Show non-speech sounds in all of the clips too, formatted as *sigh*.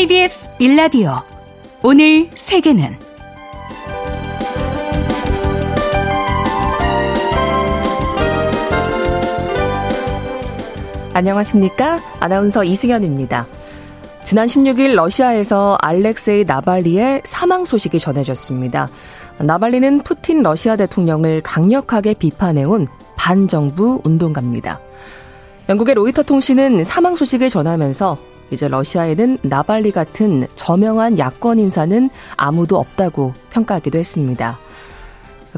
KBS 일라디오 오늘 세계는 안녕하십니까? 아나운서 이승현입니다. 지난 16일 러시아에서 알렉세이 나발리의 사망 소식이 전해졌습니다. 나발리는 푸틴 러시아 대통령을 강력하게 비판해온 반정부 운동가입니다. 영국의 로이터 통신은 사망 소식을 전하면서 이제 러시아에는 나발리 같은 저명한 야권 인사는 아무도 없다고 평가하기도 했습니다.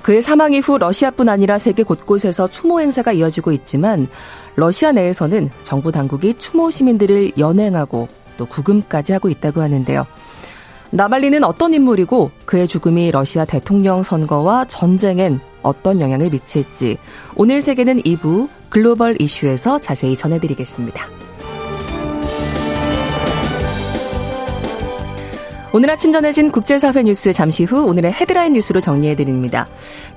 그의 사망 이후 러시아뿐 아니라 세계 곳곳에서 추모 행사가 이어지고 있지만 러시아 내에서는 정부 당국이 추모 시민들을 연행하고 또 구금까지 하고 있다고 하는데요. 나발리는 어떤 인물이고 그의 죽음이 러시아 대통령 선거와 전쟁엔 어떤 영향을 미칠지 오늘 세계는 2부 글로벌 이슈에서 자세히 전해드리겠습니다. 오늘 아침 전해진 국제사회 뉴스 잠시 후 오늘의 헤드라인 뉴스로 정리해드립니다.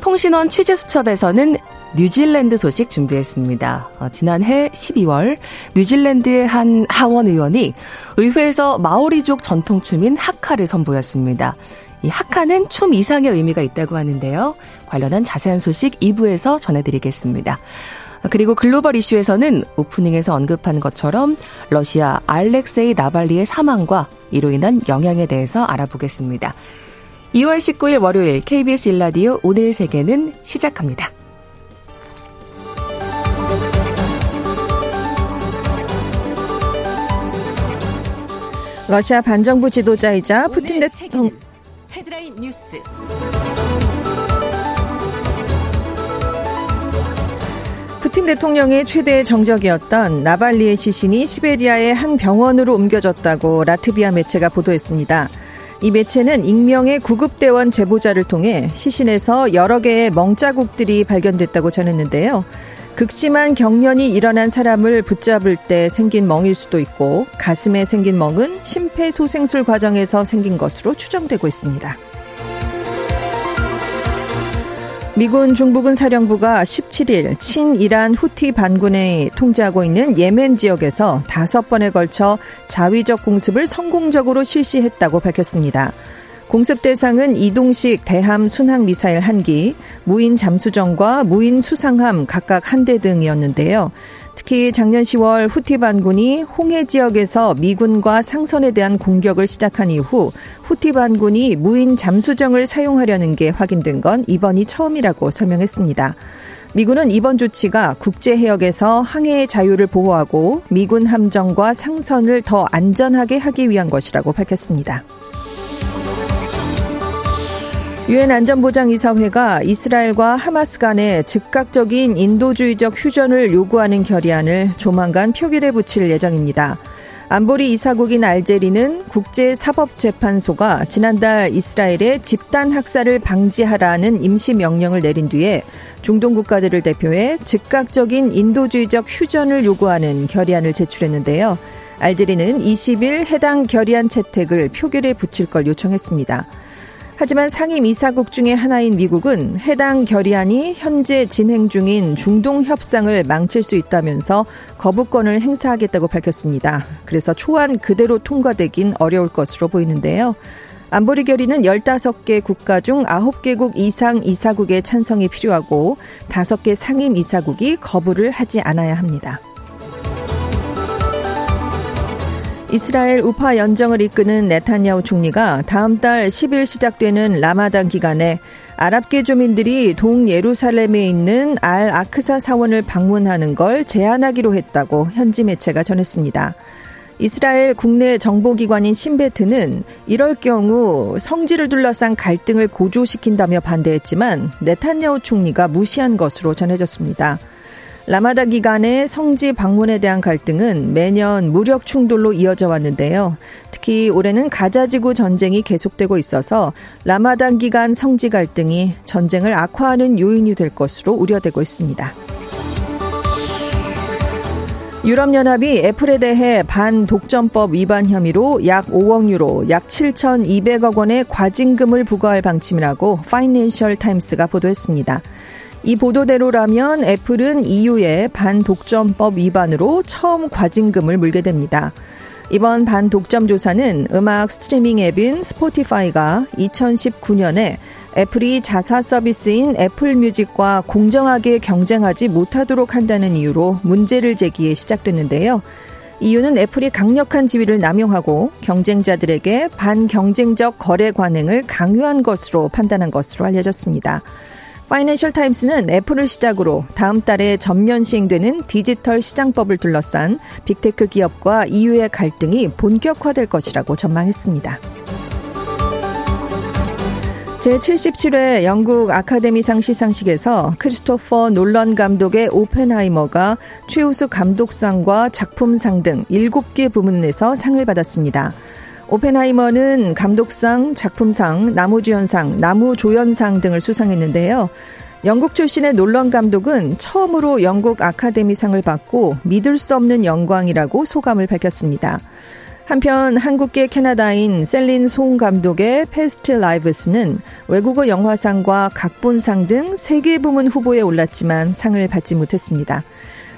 통신원 취재수첩에서는 뉴질랜드 소식 준비했습니다. 어, 지난해 12월 뉴질랜드의 한 하원 의원이 의회에서 마오리족 전통춤인 하카를 선보였습니다. 이 하카는 춤 이상의 의미가 있다고 하는데요. 관련한 자세한 소식 2부에서 전해드리겠습니다. 그리고 글로벌 이슈에서는 오프닝에서 언급한 것처럼 러시아 알렉세이 나발리의 사망과 이로 인한 영향에 대해서 알아보겠습니다. 2월 19일 월요일 KBS 일라디오 오늘 세계는 시작합니다. 러시아 반정부 지도자이자 푸틴 대통령 헤드라인 뉴스 푸틴 대통령의 최대 정적이었던 나발리의 시신이 시베리아의 한 병원으로 옮겨졌다고 라트비아 매체가 보도했습니다. 이 매체는 익명의 구급대원 제보자를 통해 시신에서 여러 개의 멍자국들이 발견됐다고 전했는데요. 극심한 경련이 일어난 사람을 붙잡을 때 생긴 멍일 수도 있고 가슴에 생긴 멍은 심폐소생술 과정에서 생긴 것으로 추정되고 있습니다. 미군 중부군 사령부가 17일 친이란 후티 반군에 통제하고 있는 예멘 지역에서 다섯 번에 걸쳐 자위적 공습을 성공적으로 실시했다고 밝혔습니다. 공습 대상은 이동식 대함 순항 미사일 한 기, 무인 잠수정과 무인 수상함 각각 한 대 등이었는데요. 특히 작년 10월 후티 반군이 홍해 지역에서 미군과 상선에 대한 공격을 시작한 이후 후티 반군이 무인 잠수정을 사용하려는 게 확인된 건 이번이 처음이라고 설명했습니다. 미군은 이번 조치가 국제 해역에서 항해의 자유를 보호하고 미군 함정과 상선을 더 안전하게 하기 위한 것이라고 밝혔습니다. 유엔 안전보장이사회가 이스라엘과 하마스 간의 즉각적인 인도주의적 휴전을 요구하는 결의안을 조만간 표결에 붙일 예정입니다. 안보리 이사국인 알제리는 국제사법재판소가 지난달 이스라엘의 집단 학살을 방지하라는 임시 명령을 내린 뒤에 중동 국가들을 대표해 즉각적인 인도주의적 휴전을 요구하는 결의안을 제출했는데요. 알제리는 20일 해당 결의안 채택을 표결에 붙일 걸 요청했습니다. 하지만 상임 이사국 중의 하나인 미국은 해당 결의안이 현재 진행 중인 중동 협상을 망칠 수 있다면서 거부권을 행사하겠다고 밝혔습니다. 그래서 초안 그대로 통과되긴 어려울 것으로 보이는데요. 안보리 결의는 15개 국가 중 9개국 이상 이사국의 찬성이 필요하고 5개 상임 이사국이 거부를 하지 않아야 합니다. 이스라엘 우파 연정을 이끄는 네타냐후 총리가 다음 달 10일 시작되는 라마단 기간에 아랍계 주민들이 동예루살렘에 있는 알 아크사 사원을 방문하는 걸 제한하기로 했다고 현지 매체가 전했습니다. 이스라엘 국내 정보기관인 신베트는 이럴 경우 성지를 둘러싼 갈등을 고조시킨다며 반대했지만 네타냐후 총리가 무시한 것으로 전해졌습니다. 라마다 기간의 성지 방문에 대한 갈등은 매년 무력 충돌로 이어져 왔는데요. 특히 올해는 가자지구 전쟁이 계속되고 있어서 라마단 기간 성지 갈등이 전쟁을 악화하는 요인이 될 것으로 우려되고 있습니다. 유럽연합이 애플에 대해 반독점법 위반 혐의로 약 5억 유로, 약 7,200억 원의 과징금을 부과할 방침이라고 파이낸셜 타임스가 보도했습니다. 이 보도대로라면 애플은 EU의 반독점법 위반으로 처음 과징금을 물게 됩니다. 이번 반독점 조사는 음악 스트리밍 앱인 스포티파이가 2019년에 애플이 자사 서비스인 애플 뮤직과 공정하게 경쟁하지 못하도록 한다는 이유로 문제를 제기해 시작됐는데요. EU는 애플이 강력한 지위를 남용하고 경쟁자들에게 반경쟁적 거래 관행을 강요한 것으로 판단한 것으로 알려졌습니다. 파이낸셜 타임스는 애플을 시작으로 다음 달에 전면 시행되는 디지털 시장법을 둘러싼 빅테크 기업과 EU의 갈등이 본격화될 것이라고 전망했습니다. 제77회 영국 아카데미상 시상식에서 크리스토퍼 놀런 감독의 오펜하이머가 최우수 감독상과 작품상 등 7개 부문에서 상을 받았습니다. 오펜하이머는 감독상, 작품상, 남우주연상, 남우조연상 등을 수상했는데요. 영국 출신의 놀런 감독은 처음으로 영국 아카데미상을 받고 믿을 수 없는 영광이라고 소감을 밝혔습니다. 한편 한국계 캐나다인 셀린 송 감독의 패스트 라이브스는 외국어 영화상과 각본상 등 세 개 부문 후보에 올랐지만 상을 받지 못했습니다.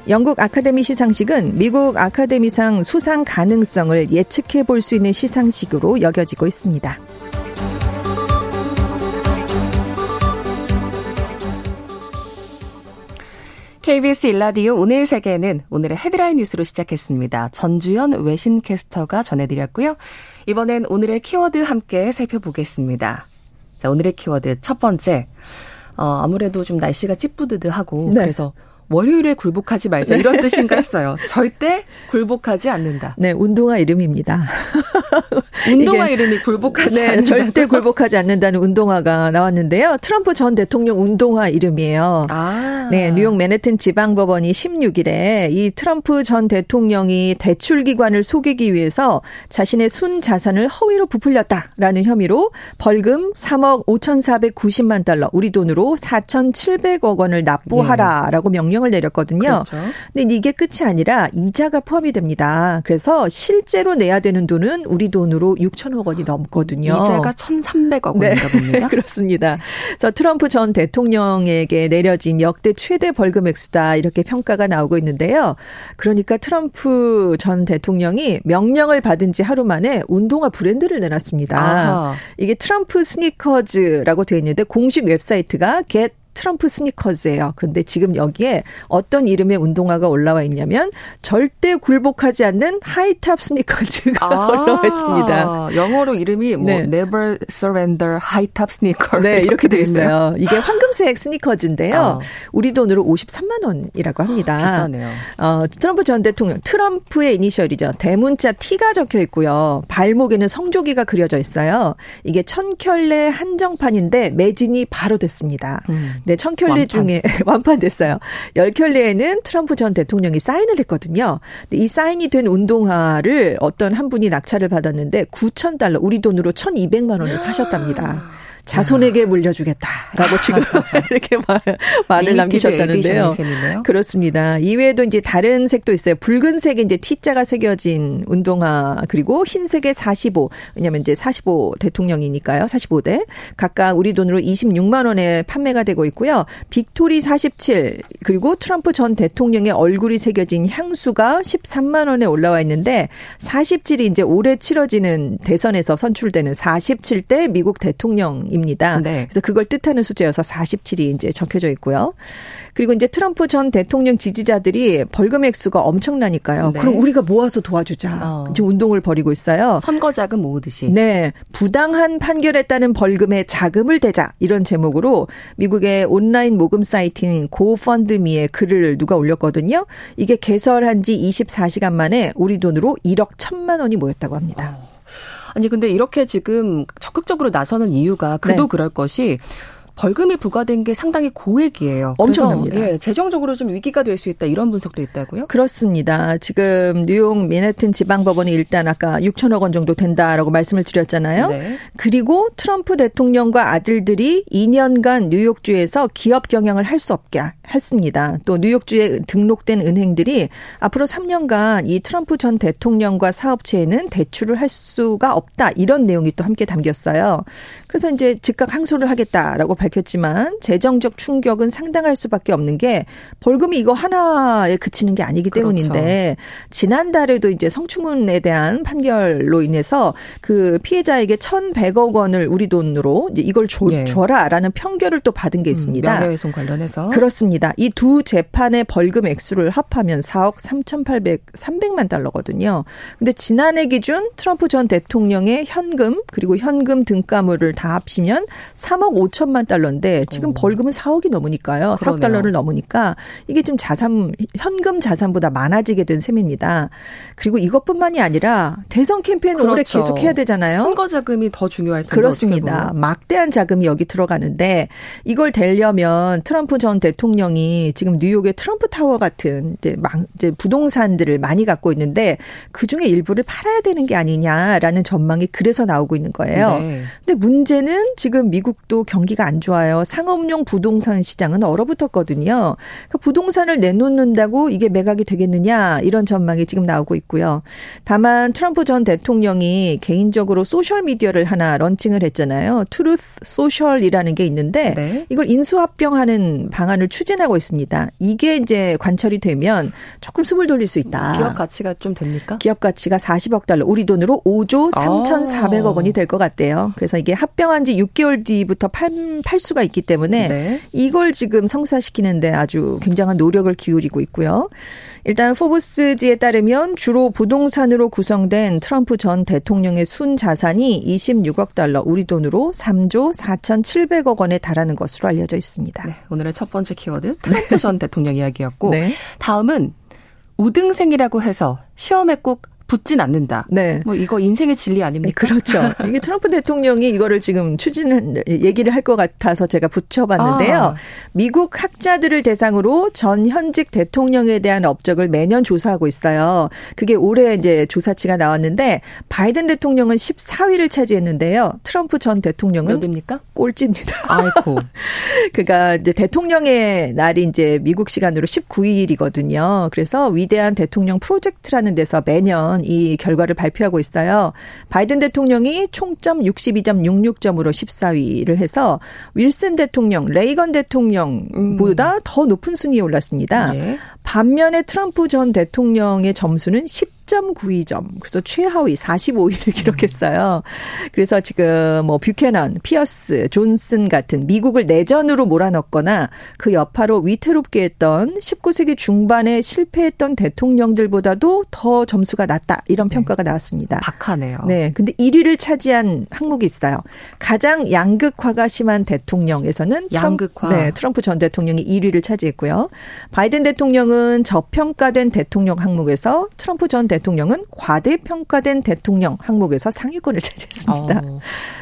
영국 아카데미 시상식은 미국 아카데미상 수상 가능성을 예측해 볼 수 있는 시상식으로 여겨지고 있습니다. KBS 일라디오 오늘 세계는 오늘의 헤드라인 뉴스로 시작했습니다. 전주현 외신 캐스터가 전해드렸고요. 이번엔 오늘의 키워드 함께 살펴보겠습니다. 자, 오늘의 키워드 첫 번째. 어, 아무래도 좀 날씨가 찌뿌드드하고 네. 그래서 월요일에 굴복하지 말자 이런 뜻인가 했어요. 절대 굴복하지 않는다. 네, 운동화 이름입니다. 운동화 이름이 굴복하지 네, 않는다. 절대 굴복하지 않는다는 운동화가 나왔는데요. 트럼프 전 대통령 운동화 이름이에요. 아. 네, 뉴욕 맨해튼 지방법원이 16일에 이 트럼프 전 대통령이 대출 기관을 속이기 위해서 자신의 순 자산을 허위로 부풀렸다라는 혐의로 벌금 3억 5,490만 달러, 우리 돈으로 4,700억 원을 납부하라라고 명령 명령을 내렸거든요. 그렇죠. 근데 이게 끝이 아니라 이자가 포함이 됩니다. 그래서 실제로 내야 되는 돈은 우리 돈으로 6천억 원이 넘거든요. 이자가 1,300억 네. 원인가 봅니다. *laughs* 그렇습니다. 그래서 트럼프 전 대통령에게 내려진 역대 최대 벌금 액수다 이렇게 평가가 나오고 있는데요. 그러니까 트럼프 전 대통령이 명령을 받은 지 하루 만에 운동화 브랜드를 내놨습니다. 아하. 이게 트럼프 스니커즈라고 되어 있는데 공식 웹사이트가 get 트럼프 스니커즈예요. 근데 지금 여기에 어떤 이름의 운동화가 올라와 있냐면 절대 굴복하지 않는 하이탑 스니커즈가 아, 올라와 있습니다. 영어로 이름이 뭐 네. Never Surrender High Top Sneaker. 네, 이렇게 되어 있어요. 이게 황금색 스니커즈인데요. 어. 우리 돈으로 53만 원이라고 합니다. 비싸네요. 어, 트럼프 전 대통령 트럼프의 이니셜이죠. 대문자 T가 적혀 있고요. 발목에는 성조기가 그려져 있어요. 이게 천켤레 한정판인데 매진이 바로 됐습니다. 음. 네, 천 켤레 중에 *laughs* 완판됐어요. 열 켤레에는 트럼프 전 대통령이 사인을 했거든요. 이 사인이 된 운동화를 어떤 한 분이 낙찰을 받았는데 9천 달러, 우리 돈으로 1,200만 원을 사셨답니다. 자손에게 물려주겠다라고 *laughs* 지금 *laughs* 이렇게 말, 말을 남기셨다는데요. 그렇습니다. 이외에도 이제 다른 색도 있어요. 붉은색에 이제 T자가 새겨진 운동화 그리고 흰색의 45 왜냐하면 이제 45 대통령이니까요. 45대 각각 우리 돈으로 26만 원에 판매가 되고 있고요. Victory 47 그리고 트럼프 전 대통령의 얼굴이 새겨진 향수가 13만 원에 올라와 있는데 47이 이제 올해 치러지는 대선에서 선출되는 47대 미국 대통령 입니다. 네. 그래서 그걸 뜻하는 숫자여서 47이 이제 적혀져 있고요. 그리고 이제 트럼프 전 대통령 지지자들이 벌금 액수가 엄청나니까요. 네. 그럼 우리가 모아서 도와주자. 어. 지금 운동을 벌이고 있어요. 선거 자금 모으듯이. 네. 부당한 판결에 따른 벌금에 자금을 대자. 이런 제목으로 미국의 온라인 모금 사이트인 고펀드미에 글을 누가 올렸거든요. 이게 개설한 지 24시간 만에 우리 돈으로 1억 1천만 원이 모였다고 합니다. 어. 아니 근데 이렇게 지금 적극적으로 나서는 이유가 그도 네. 그럴 것이 벌금이 부과된 게 상당히 고액이에요. 엄청납니다. 예, 재정적으로 좀 위기가 될 수 있다 이런 분석도 있다고요? 그렇습니다. 지금 뉴욕 맨해튼 지방법원이 일단 아까 6천억 원 정도 된다라고 말씀을 드렸잖아요. 네. 그리고 트럼프 대통령과 아들들이 2년간 뉴욕주에서 기업 경영을 할 수 없게 했습니다. 또 뉴욕주에 등록된 은행들이 앞으로 3년간 이 트럼프 전 대통령과 사업체에는 대출을 할 수가 없다. 이런 내용이 또 함께 담겼어요. 그래서 이제 즉각 항소를 하겠다라고 밝혔지만 재정적 충격은 상당할 수밖에 없는 게 벌금이 이거 하나에 그치는 게 아니기 그렇죠. 때문인데 지난달에도 이제 성추문에 대한 판결로 인해서 그 피해자에게 1,100억 원을 우리 돈으로 이제 이걸 줘, 예. 줘라라는 편결을 또 받은 게 음, 있습니다. 음, 명예훼손 관련해서 그렇습니다. 이 두 재판의 벌금 액수를 합하면 4억 3,800 300만 달러거든요. 근데 지난해 기준 트럼프 전 대통령의 현금 그리고 현금 등가물을 다 합치면 3억 5천만 달러인데 지금 오. 벌금은 4억이 넘으니까요. 4억 달러를 넘으니까 이게 좀 자산 현금 자산보다 많아지게 된 셈입니다. 그리고 이것뿐만이 아니라 대선 캠페인 그렇죠. 올해 계속 해야 되잖아요. 선거 자금이 더 중요할 텐데 그렇습니다. 막대한 자금이 여기 들어가는데 이걸 되려면 트럼프 전 대통령 이 지금 뉴욕의 트럼프 타워 같은 이제, 이제 부동산들을 많이 갖고 있는데 그 중에 일부를 팔아야 되는 게 아니냐라는 전망이 그래서 나오고 있는 거예요. 네. 근데 문제는 지금 미국도 경기가 안 좋아요. 상업용 부동산 시장은 얼어붙었거든요. 그러니까 부동산을 내놓는다고 이게 매각이 되겠느냐 이런 전망이 지금 나오고 있고요. 다만 트럼프 전 대통령이 개인적으로 소셜 미디어를 하나 런칭을 했잖아요. 트루스 소셜이라는 게 있는데 네. 이걸 인수합병하는 방안을 추진 하고 있습니다. 이게 이제 관철이 되면 조금 숨을 돌릴 수 있다. 기업 가치가 좀 됩니까? 기업 가치가 40억 달러, 우리 돈으로 5조 3,400억 원이 될 것 같대요. 그래서 이게 합병한 지 6개월 뒤부터 팔, 팔 수가 있기 때문에 네. 이걸 지금 성사시키는데 아주 굉장한 노력을 기울이고 있고요. 일단 포브스지에 따르면 주로 부동산으로 구성된 트럼프 전 대통령의 순 자산이 26억 달러, 우리 돈으로 3조 4,700억 원에 달하는 것으로 알려져 있습니다. 네, 오늘의 첫 번째 키워드 트럼프 전 대통령 이야기였고 네. 다음은 우등생이라고 해서 시험에 꼭 붙진 않는다. 네. 뭐 이거 인생의 진리 아닙니까? 네, 그렇죠. 이게 트럼프 대통령이 이거를 지금 추진은 얘기를 할 것 같아서 제가 붙여봤는데요. 아. 미국 학자들을 대상으로 전 현직 대통령에 대한 업적을 매년 조사하고 있어요. 그게 올해 이제 조사치가 나왔는데 바이든 대통령은 14위를 차지했는데요. 트럼프 전 대통령은 몇입니까? 꼴찌입니다. 아이고. *laughs* 그러니까 이제 대통령의 날이 이제 미국 시간으로 19일이거든요. 그래서 위대한 대통령 프로젝트라는 데서 매년 보면 이 결과를 발표하고 있어요. 바이든 대통령이 총점 62.66점으로 14위를 해서 윌슨 대통령, 레이건 대통령보다 음. 더 높은 순위에 올랐습니다. 네. 반면에 트럼프 전 대통령의 점수는 10 10.92점. 그래서 최하위 45위를 기록했어요. 그래서 지금 뭐 뷰캐넌, 피어스, 존슨 같은 미국을 내전으로 몰아넣거나 그 여파로 위태롭게 했던 19세기 중반에 실패했던 대통령들보다도 더 점수가 낮다. 이런 네. 평가가 나왔습니다. 박하네요. 네. 근데 1위를 차지한 항목이 있어요. 가장 양극화가 심한 대통령에서는 양극화. 트럼프, 네, 트럼프 전 대통령이 1위를 차지했고요. 바이든 대통령은 저평가된 대통령 항목에서 트럼프 전 대통령 대통령은 과대평가된 대통령 항목에서 상위권을 *laughs* 차지했습니다. 어.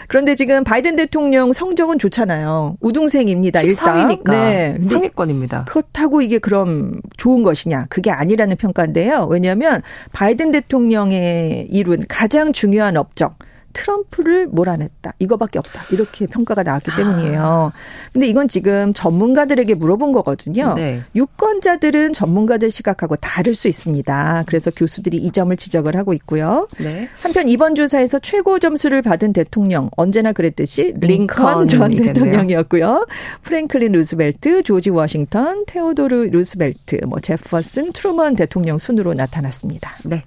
그런데 지금 바이든 대통령 성적은 좋잖아요. 우등생입니다. 14위니까 네. 상위권입니다. 그렇다고 이게 그럼 좋은 것이냐? 그게 아니라는 평가인데요. 왜냐하면 바이든 대통령의 이룬 가장 중요한 업적 트럼프를 몰아냈다. 이거밖에 없다. 이렇게 평가가 나왔기 아. 때문이에요. 근데 이건 지금 전문가들에게 물어본 거거든요. 네. 유권자들은 전문가들 시각하고 다를 수 있습니다. 그래서 교수들이 이 점을 지적을 하고 있고요. 네. 한편 이번 조사에서 최고 점수를 받은 대통령 언제나 그랬듯이 링컨 전 대통령이었고요. 프랭클린 루스벨트, 조지 워싱턴, 테오도르 루스벨트, 뭐 제퍼슨, 트루먼 대통령 순으로 나타났습니다. 네.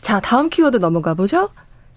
자, 다음 키워드 넘어가 보죠.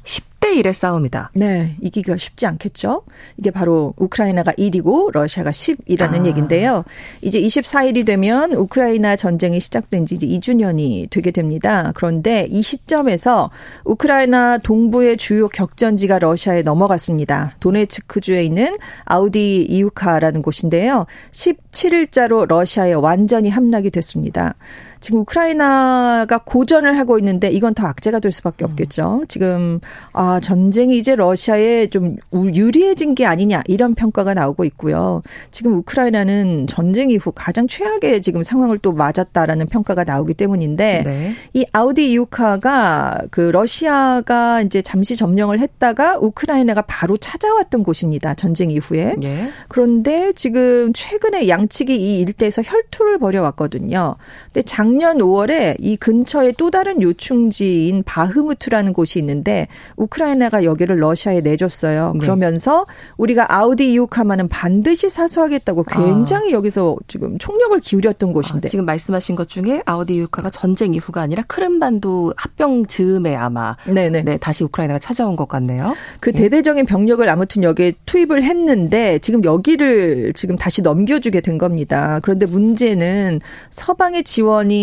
10대 1의 싸움이다. 네, 이기기가 쉽지 않겠죠. 이게 바로 우크라이나가 1이고 러시아가 10이라는 아. 얘기인데요. 이제 24일이 되면 우크라이나 전쟁이 시작된 지 이제 2주년이 되게 됩니다. 그런데 이 시점에서 우크라이나 동부의 주요 격전지가 러시아에 넘어갔습니다. 도네츠크주에 있는 아우디 이우카라는 곳인데요. 17일자로 러시아에 완전히 함락이 됐습니다. 지금 우크라이나가 고전을 하고 있는데 이건 더 악재가 될 수밖에 음. 없겠죠. 지금 아 전쟁이 이제 러시아에 좀 유리해진 게 아니냐 이런 평가가 나오고 있고요. 지금 우크라이나는 전쟁 이후 가장 최악의 지금 상황을 또 맞았다라는 평가가 나오기 때문인데 네. 이 아우디 이우카가 그 러시아가 이제 잠시 점령을 했다가 우크라이나가 바로 찾아왔던 곳입니다. 전쟁 이후에. 네. 그런데 지금 최근에 양측이 이 일대에서 혈투를 벌여왔거든요. 근데 작년 5월에 이 근처에 또 다른 요충지인 바흐무트라는 곳이 있는데 우크라이나가 여기를 러시아에 내줬어요. 네. 그러면서 우리가 아우디 이우카마는 반드시 사수하겠다고 아. 굉장히 아. 여기서 지금 총력을 기울였던 곳인데 아, 지금 말씀하신 것 중에 아우디 이우카가 전쟁 이후가 아니라 크림반도 합병 즈음에 아마 네네. 네, 다시 우크라이나가 찾아온 것 같네요. 그 예. 대대적인 병력을 아무튼 여기에 투입을 했는데 지금 여기를 지금 다시 넘겨주게 된 겁니다. 그런데 문제는 서방의 지원이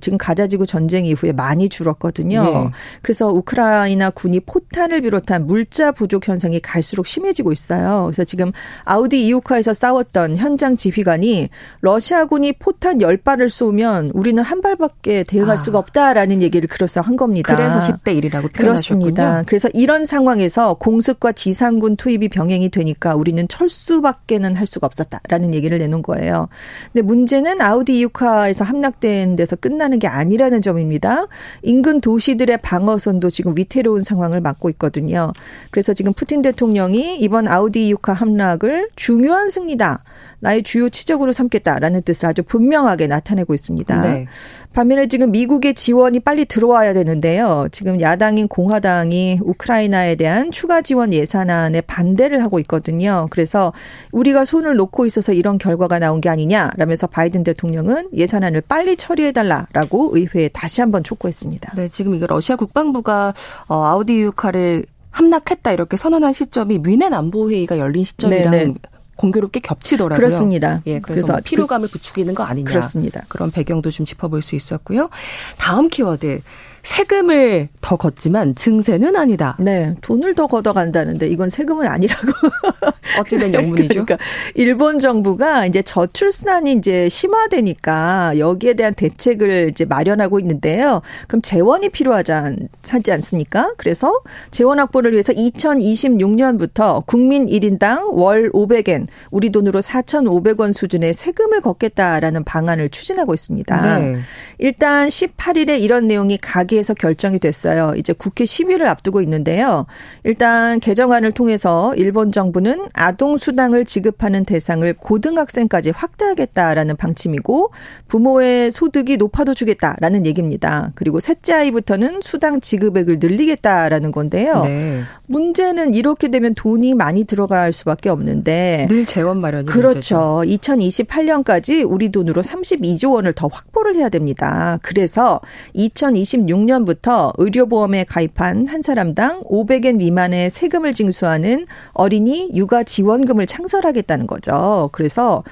지금 가자지구 전쟁 이후에 많이 줄었거든요. 예. 그래서 우크라이나 군이 포탄을 비롯한 물자 부족 현상이 갈수록 심해지고 있어요. 그래서 지금 아우디 이우카에서 싸웠던 현장 지휘관이 러시아군이 포탄 10발을 쏘면 우리는 한 발밖에 대응할 아. 수가 없다라는 얘기를 그래서 한 겁니다. 그래서 10대 1이라고 그렇습니다. 그래서 이런 상황에서 공습과 지상군 투입이 병행이 되니까 우리는 철수밖에는 할 수가 없었다라는 얘기를 내놓은 거예요. 근데 문제는 아우디 이우카에서 함락된 데서 끝나는 게 아니라는 점입니다. 인근 도시들의 방어선도 지금 위태로운 상황을 맞고 있거든요. 그래서 지금 푸틴 대통령이 이번 아우디 이우카 함락을 중요한 승리다. 나의 주요 치적으로 삼겠다라는 뜻을 아주 분명하게 나타내고 있습니다. 네. 반면에 지금 미국의 지원이 빨리 들어와야 되는데요. 지금 야당인 공화당이 우크라이나에 대한 추가 지원 예산안에 반대를 하고 있거든요. 그래서 우리가 손을 놓고 있어서 이런 결과가 나온 게 아니냐라면서 바이든 대통령은 예산안을 빨리 처리해달라라고 의회에 다시 한번 촉구했습니다. 네, 지금 이거 러시아 국방부가 어, 아우디 유카를 함락했다 이렇게 선언한 시점이 미넨 안보회의가 열린 시점이랑 네네. 공교롭게 겹치더라고요. 그렇습니다. 예, 그래서, 그래서 뭐 피로감을 부추기는 거 아니냐. 그렇습니다. 그런 배경도 좀 짚어볼 수 있었고요. 다음 키워드 세금을 더 걷지만 증세는 아니다. 네, 돈을 더 걷어간다는데 이건 세금은 아니라고. *laughs* 어찌된 영문이죠? 그러니까 일본 정부가 이제 저출산이 이제 심화되니까 여기에 대한 대책을 이제 마련하고 있는데요. 그럼 재원이 필요하지 않, 않습니까? 그래서 재원 확보를 위해서 2026년부터 국민 1인당 월 500엔, 우리 돈으로 4,500원 수준의 세금을 걷겠다라는 방안을 추진하고 있습니다. 네. 일단 18일에 이런 내용이 각 가기에서 결정이 됐어요. 이제 국회 심의를 앞두고 있는데요. 일단 개정안을 통해서 일본 정부는 아동 수당을 지급하는 대상을 고등학생까지 확대하겠다라는 방침이고 부모의 소득이 높아도 주겠다라는 얘기입니다. 그리고 셋째 아이부터는 수당 지급액을 늘리겠다라는 건데요. 네. 문제는 이렇게 되면 돈이 많이 들어갈 수밖에 없는데 늘 재원 마련이 그렇죠. 문제죠. 2028년까지 우리 돈으로 32조 원을 더 확보를 해야 됩니다. 그래서 2026 2026년부터 의료보험에 가입한 한 사람당 500엔 미만의 세금을 징수하는 어린이 육아 지원금을 창설하겠다는 거죠. 그래서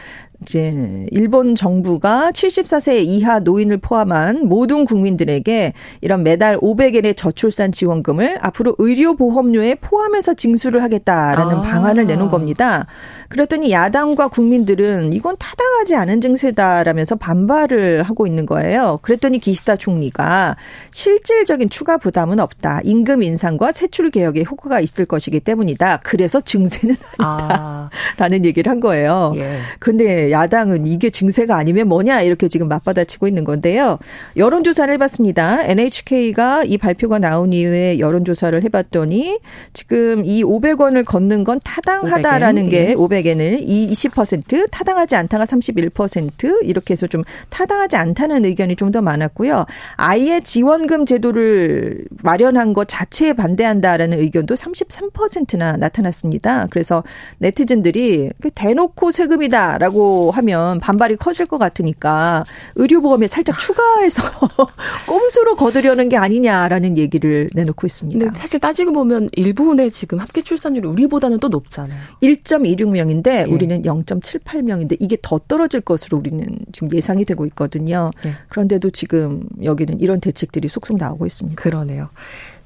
이제 일본 정부가 74세 이하 노인을 포함한 모든 국민들에게 이런 매달 500엔의 저출산 지원금을 앞으로 의료 보험료에 포함해서 징수를 하겠다라는 아. 방안을 내놓은 겁니다. 그랬더니 야당과 국민들은 이건 타당하지 않은 증세다라면서 반발을 하고 있는 거예요. 그랬더니 기시다 총리가 실질적인 추가 부담은 없다. 임금 인상과 세출 개혁에 효과가 있을 것이기 때문이다. 그래서 증세는 *laughs* 아니다. 라는 얘기를 한 거예요. 예. 근데 야당은 이게 증세가 아니면 뭐냐 이렇게 지금 맞받아치고 있는 건데요. 여론조사를 해봤습니다. NHK가 이 발표가 나온 이후에 여론조사를 해봤더니 지금 이 500원을 걷는 건 타당하다라는 500엔. 게 500 이20% 타당하지 않다가 31% 이렇게 해서 좀 타당하지 않다는 의견이 좀 더 많았고요. 아예 지원금 제도를 마련한 것 자체에 반대한다라는 의견도 33%나 나타났습니다. 그래서 네티즌들이 대놓고 세금이다라고 하면 반발이 커질 것 같으니까 의료보험에 살짝 추가해서 *laughs* 꼼수로 거두려는 게 아니냐라는 얘기를 내놓고 있습니다. 사실 따지고 보면 일본의 지금 합계 출산율이 우리보다는 또 높잖아요. 1.26명 인데 예. 우리는 0.78명인데 이게 더 떨어질 것으로 우리는 지금 예상이 되고 있거든요. 예. 그런데도 지금 여기는 이런 대책들이 속속 나오고 있습니다. 그러네요.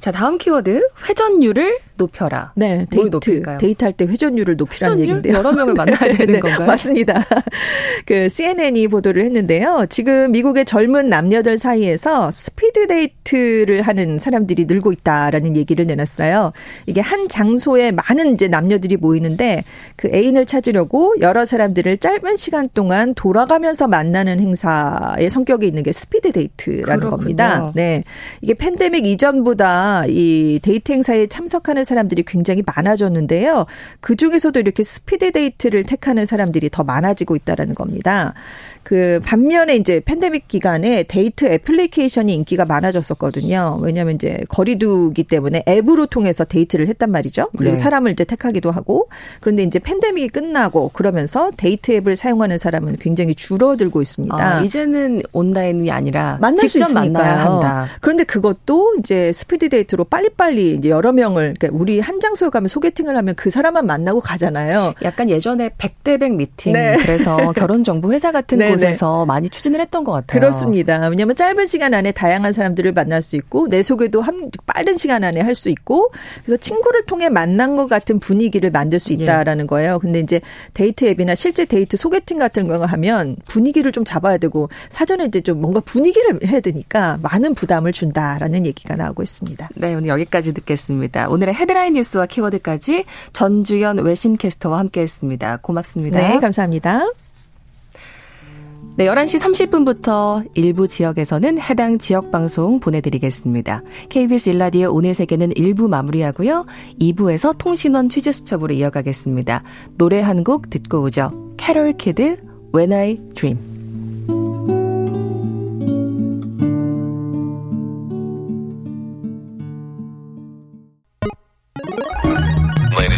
자, 다음 키워드 회전율을 높여라. 네, 데이트? 데이트할 때 회전율을 높이라는 회전율? 얘기인데요. 여러 명을 만나야 *laughs* 되는 네, 건가요? 맞습니다. *laughs* 그 CNN이 보도를 했는데요. 지금 미국의 젊은 남녀들 사이에서 스피드 데이트를 하는 사람들이 늘고 있다라는 얘기를 내놨어요. 이게 한 장소에 많은 이제 남녀들이 모이는데 그 애인을 찾으려고 여러 사람들을 짧은 시간 동안 돌아가면서 만나는 행사의 성격이 있는 게 스피드 데이트라는 그렇군요. 겁니다. 네. 이게 팬데믹 이전보다 이 데이트 행사에 참석하는 사람들이 굉장히 많아졌는데요. 그 중에서도 이렇게 스피드 데이트를 택하는 사람들이 더 많아지고 있다라는 겁니다. 그 반면에 이제 팬데믹 기간에 데이트 애플리케이션이 인기가 많아졌었거든요. 왜냐하면 이제 거리두기 때문에 앱으로 통해서 데이트를 했단 말이죠. 그리고 네. 사람을 이제 택하기도 하고 그런데 이제 팬데믹이 끝나고 그러면서 데이트 앱을 사용하는 사람은 굉장히 줄어들고 있습니다. 아, 이제는 온라인이 아니라 만날 직접 수 만나야 한다. 그런데 그것도 이제 스피드 데이트 로 빨리빨리 이제 여러 명을 그러니까 우리 한 장소에 가면 소개팅을 하면 그 사람만 만나고 가잖아요. 약간 예전에 100대100 미팅 네. 그래서 *laughs* 결혼 정보 회사 같은 네, 네. 곳에서 많이 추진을 했던 것 같아요. 그렇습니다. 왜냐하면 짧은 시간 안에 다양한 사람들을 만날 수 있고 내 소개도 한 빠른 시간 안에 할 수 있고 그래서 친구를 통해 만난 것 같은 분위기를 만들 수 예. 있다라는 거예요. 근데 이제 데이트 앱이나 실제 데이트 소개팅 같은 거 하면 분위기를 좀 잡아야 되고 사전에 이제 좀 뭔가 분위기를 해야 되니까 많은 부담을 준다라는 얘기가 나오고 있습니다. 네, 오늘 여기까지 듣겠습니다. 오늘의 헤드라인 뉴스와 키워드까지 전주현 외신 캐스터와 함께했습니다. 고맙습니다. 네, 감사합니다. 네, 11시 30분부터 일부 지역에서는 해당 지역 방송 보내드리겠습니다. KBS 일라디오 오늘 세계는 1부 마무리하고요. 2부에서 통신원 취재 수첩으로 이어가겠습니다. 노래 한 곡 듣고 오죠. 캐롤 키드, When I Dream.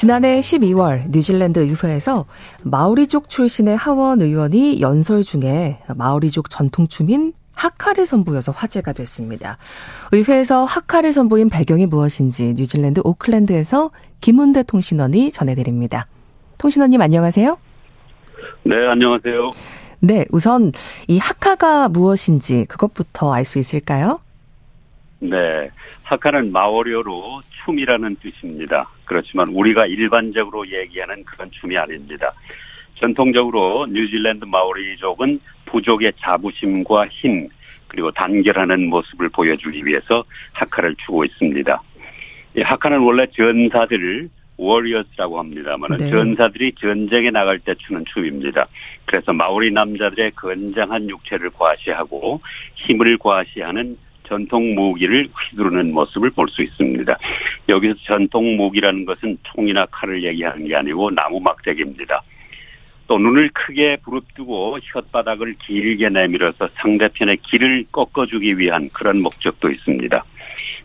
지난해 12월 뉴질랜드 의회에서 마오리족 출신의 하원 의원이 연설 중에 마오리족 전통춤인 하카를 선보여서 화제가 됐습니다. 의회에서 하카를 선보인 배경이 무엇인지 뉴질랜드 오클랜드에서 김은대 통신원이 전해드립니다. 통신원님 안녕하세요. 네, 안녕하세요. 네, 우선 이 하카가 무엇인지 그것부터 알 수 있을까요? 네, 하카는 마오리어로 춤이라는 뜻입니다. 그렇지만 우리가 일반적으로 얘기하는 그런 춤이 아닙니다. 전통적으로 뉴질랜드 마오리족은 부족의 자부심과 힘 그리고 단결하는 모습을 보여주기 위해서 하카를 추고 있습니다. 이 하카는 원래 전사들을 워리어스라고 합니다만 네. 전사들이 전쟁에 나갈 때 추는 춤입니다. 그래서 마오리 남자들의 건장한 육체를 과시하고 힘을 과시하는 전통 무기를 휘두르는 모습을 볼 수 있습니다. 여기서 전통 무기라는 것은 총이나 칼을 얘기하는 게 아니고 나무 막대기입니다. 또 눈을 크게 부릅뜨고 혓바닥을 길게 내밀어서 상대편의 길을 꺾어주기 위한 그런 목적도 있습니다.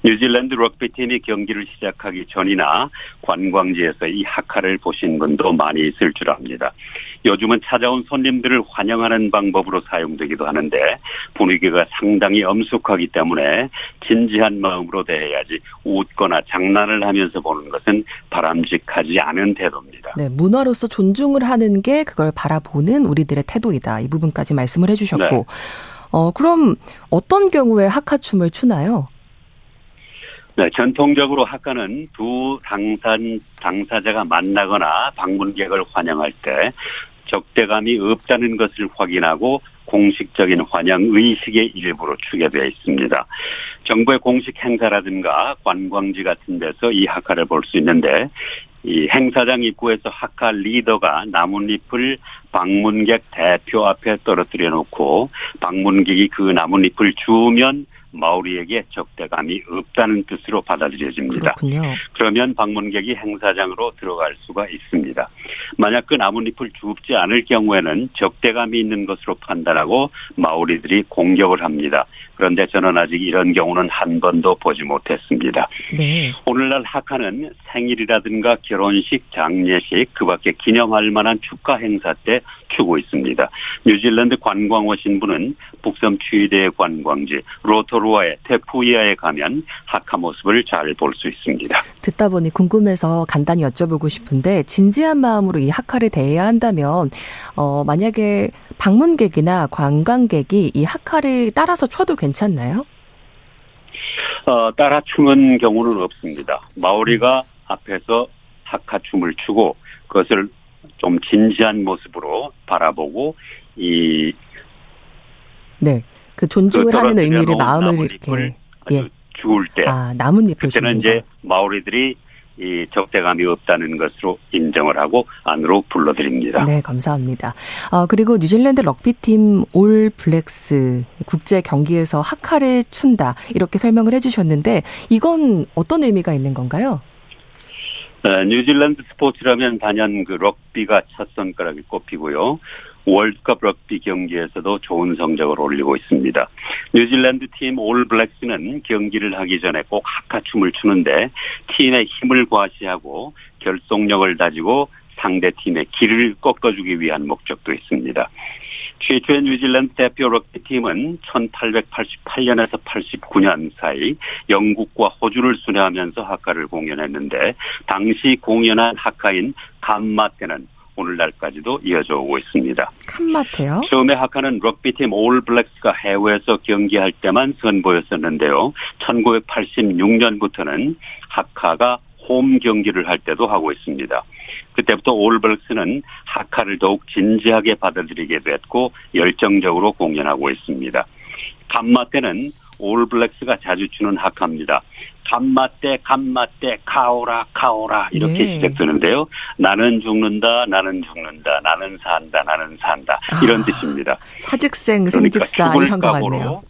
뉴질랜드 럭비팀이 경기를 시작하기 전이나 관광지에서 이 하카를 보신 분도 많이 있을 줄 압니다. 요즘은 찾아온 손님들을 환영하는 방법으로 사용되기도 하는데 분위기가 상당히 엄숙하기 때문에 진지한 마음으로 대해야지 웃거나 장난을 하면서 보는 것은 바람직하지 않은 태도입니다. 네, 문화로서 존중을 하는 게 그걸 바라보는 우리들의 태도이다. 이 부분까지 말씀을 해주셨고, 네. 어, 그럼 어떤 경우에 하카춤을 추나요? 네, 전통적으로 학과는 두 당산, 당사자가 만나거나 방문객을 환영할 때 적대감이 없다는 것을 확인하고 공식적인 환영 의식의 일부로 추계되어 있습니다. 정부의 공식 행사라든가 관광지 같은 데서 이 학과를 볼 수 있는데 이 행사장 입구에서 학과 리더가 나뭇잎을 방문객 대표 앞에 떨어뜨려 놓고 방문객이 그 나뭇잎을 주면 마오리에게 적대감이 없다는 뜻으로 받아들여집니다. 그렇군요. 그러면 방문객이 행사장으로 들어갈 수가 있습니다. 만약 그 나뭇잎을 줍지 않을 경우에는 적대감이 있는 것으로 판단하고 마오리들이 공격을 합니다. 그런데 저는 아직 이런 경우는 한 번도 보지 못했습니다. 네. 오늘날 하카는 생일이라든가 결혼식, 장례식, 그 밖에 기념할 만한 축가 행사 때 추고 있습니다. 뉴질랜드 관광호 신부는 북섬 취대 관광지 로토루아의 테푸이아에 가면 하카 모습을 잘 볼 수 있습니다. 듣다 보니 궁금해서 간단히 여쭤보고 싶은데 진지한 마음으로 이 하카를 대해야 한다면 어 만약에 방문객이나 관광객이 이 하카를 따라서 춰도 괜찮나요? 어, 따라 추는 경우는 없습니다. 마오리가 앞에서 하카 춤을 추고 그것을 좀 진지한 모습으로 바라보고 이 네. 그 존중을 그 하는 놓은 마음을 이렇게 예. 주울 때 아, 나뭇잎을 그때는 주는 이제 거. 마오리들이 이 적대감이 없다는 것으로 인정을 하고 안으로 불러드립니다. 네, 감사합니다. 어, 그리고 뉴질랜드 럭비팀 올 블랙스 국제 경기에서 하카를 춘다. 이렇게 설명을 해 주셨는데 이건 어떤 의미가 있는 건가요? 어, 뉴질랜드 스포츠라면 단연 그 럭비가 첫 손가락에 꼽히고요. 월드컵 럭비 경기에서도 좋은 성적을 올리고 있습니다. 뉴질랜드 팀 올 블랙스는 경기를 하기 전에 꼭 하카춤을 추는데 팀의 힘을 과시하고 결속력을 다지고 상대 팀의 길을 꺾어주기 위한 목적도 있습니다. 최초의 뉴질랜드 대표 럭비팀은 1888년에서 89년 사이 영국과 호주를 순회하면서 하카를 공연했는데 당시 공연한 하카인 감마 때는 오늘날까지도 이어져 오고 있습니다. 칸마테요? 처음에 하카는 럭비팀 올 블랙스가 해외에서 경기할 때만 선보였었는데요. 1986년부터는 하카가 홈 경기를 할 때도 하고 있습니다. 그때부터 올 블랙스는 하카를 더욱 진지하게 받아들이게 됐고 열정적으로 공연하고 있습니다. 감마 때는 올 블랙스가 자주 추는 하카입니다. 감마 때, 감마 때, 카오라, 카오라 이렇게 네. 시작되는데요. 나는 죽는다, 나는 죽는다, 나는 산다, 나는 산다 이런 아, 뜻입니다. 사직생, 그러니까 생직사 이런 거 같네요.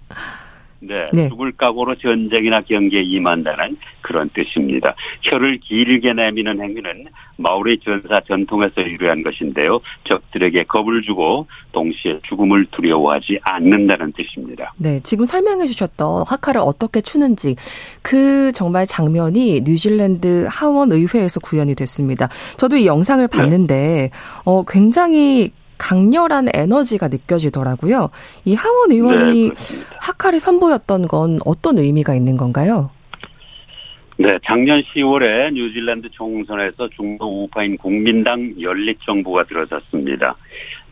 네, 네. 죽을 각오로 전쟁이나 경기에 임한다는 그런 뜻입니다. 혀를 길게 내미는 행위는 마오리 전사 전통에서 유래한 것인데요. 적들에게 겁을 주고 동시에 죽음을 두려워하지 않는다는 뜻입니다. 네, 지금 설명해 주셨던 하카를 어떻게 추는지 그 정말 장면이 뉴질랜드 하원 의회에서 구현이 됐습니다. 저도 이 영상을 봤는데 어 굉장히 강렬한 에너지가 느껴지더라고요. 이 하원 의원이 네. 하카를 선보였던 건 어떤 의미가 있는 건가요? 네, 작년 10월에 뉴질랜드 총선에서 중도 우파인 국민당 연립정부가 들어섰습니다.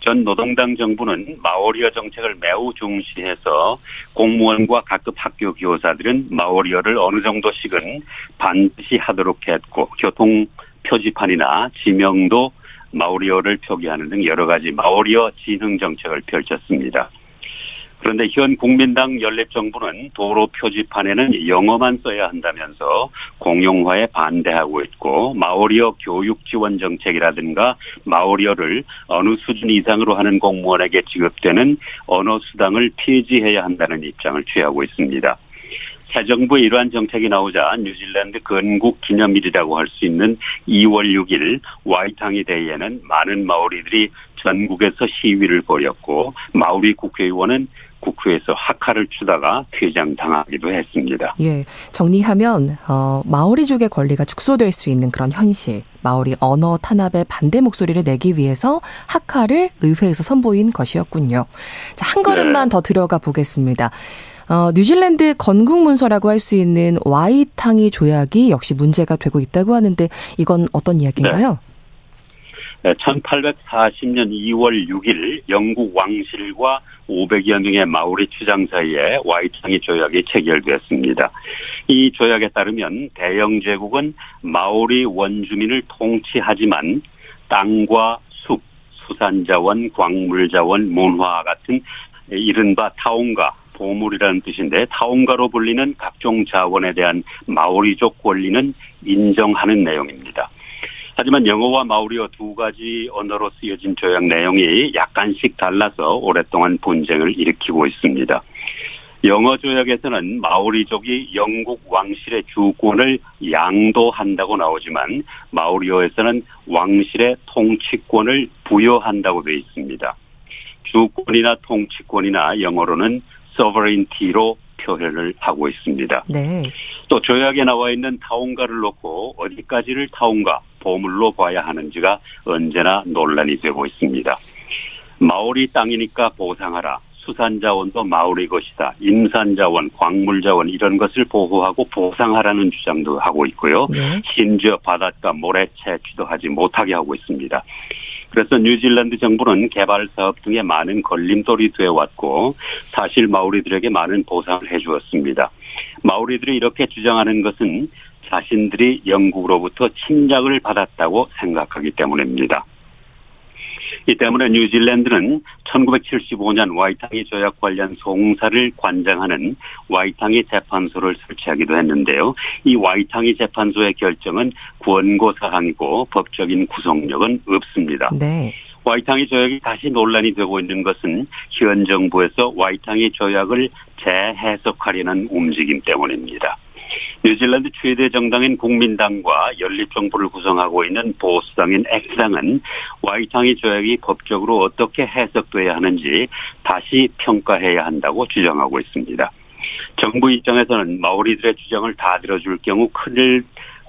전 노동당 정부는 마오리어 정책을 매우 중시해서 공무원과 각급 학교 교사들은 마오리어를 어느 정도씩은 반드시 하도록 했고 교통 표지판이나 지명도 마오리어를 표기하는 등 여러 가지 마오리어 진흥 정책을 펼쳤습니다. 그런데 현 국민당 연립정부는 도로 표지판에는 영어만 써야 한다면서 공용화에 반대하고 있고 마오리어 교육 지원 정책이라든가 마오리어를 어느 수준 이상으로 하는 공무원에게 지급되는 언어 수당을 폐지해야 한다는 입장을 취하고 있습니다. 새 정부의 이러한 정책이 나오자 뉴질랜드 건국 기념일이라고 할 수 있는 2월 6일 와이탕이 데이에는 많은 마오리들이 전국에서 시위를 벌였고 마오리 국회의원은 국회에서 하카를 추다가 퇴장당하기도 했습니다. 예, 정리하면 어, 마오리족의 권리가 축소될 수 있는 그런 현실, 마오리 언어 탄압의 반대 목소리를 내기 위해서 하카를 의회에서 선보인 것이었군요. 자, 한 걸음만 네. 더 들어가 보겠습니다. 어, 뉴질랜드 건국 문서라고 할 수 있는 와이탕이 조약이 역시 문제가 되고 있다고 하는데 이건 어떤 이야기인가요? 1840년 2월 6일 영국 왕실과 500여 명의 마오리 추장 사이에 와이탕이 조약이 체결되었습니다. 이 조약에 따르면 대영 제국은 마오리 원주민을 통치하지만 땅과 숲, 수산자원, 광물자원, 문화 같은 이른바 타옹가 보물이라는 뜻인데 타옹가로 불리는 각종 자원에 대한 마오리족 권리는 인정하는 내용입니다. 하지만 영어와 마오리어 두 가지 언어로 쓰여진 조약 내용이 약간씩 달라서 오랫동안 분쟁을 일으키고 있습니다. 영어 조약에서는 마오리족이 영국 왕실의 주권을 양도한다고 나오지만 마오리어에서는 왕실의 통치권을 부여한다고 되어 있습니다. 주권이나 통치권이나 영어로는 sovereignty로 표현을 하고 있습니다. 네. 또 조약에 나와 있는 타운가를 놓고 어디까지를 타운가 보물로 봐야 하는지가 언제나 논란이 되고 있습니다. 마오리 땅이니까 보상하라. 수산자원도 마오리 것이다. 임산자원, 광물자원 이런 것을 보호하고 보상하라는 주장도 하고 있고요. 네. 심지어 바닷가 모래 채 취도 하지 못하게 하고 있습니다. 그래서 뉴질랜드 정부는 개발 사업 등에 많은 걸림돌이 되어 왔고 사실 마오리들에게 많은 보상을 해주었습니다. 마오리들이 이렇게 주장하는 것은 자신들이 영국으로부터 침략을 받았다고 생각하기 때문입니다. 이 때문에 뉴질랜드는 1975년 와이탕이 조약 관련 송사를 관장하는 와이탕이 재판소를 설치하기도 했는데요. 이 와이탕이 재판소의 결정은 권고 사항이고 법적인 구속력은 없습니다. 네. 와이탕이 조약이 다시 논란이 되고 있는 것은 현 정부에서 와이탕이 조약을 재해석하려는 움직임 때문입니다. 뉴질랜드 최대 정당인 국민당과 연립정부를 구성하고 있는 보수당인 엑스당은 와이탕이 조약이 법적으로 어떻게 해석돼야 하는지 다시 평가해야 한다고 주장하고 있습니다. 정부 입장에서는 마오리들의 주장을 다 들어줄 경우 큰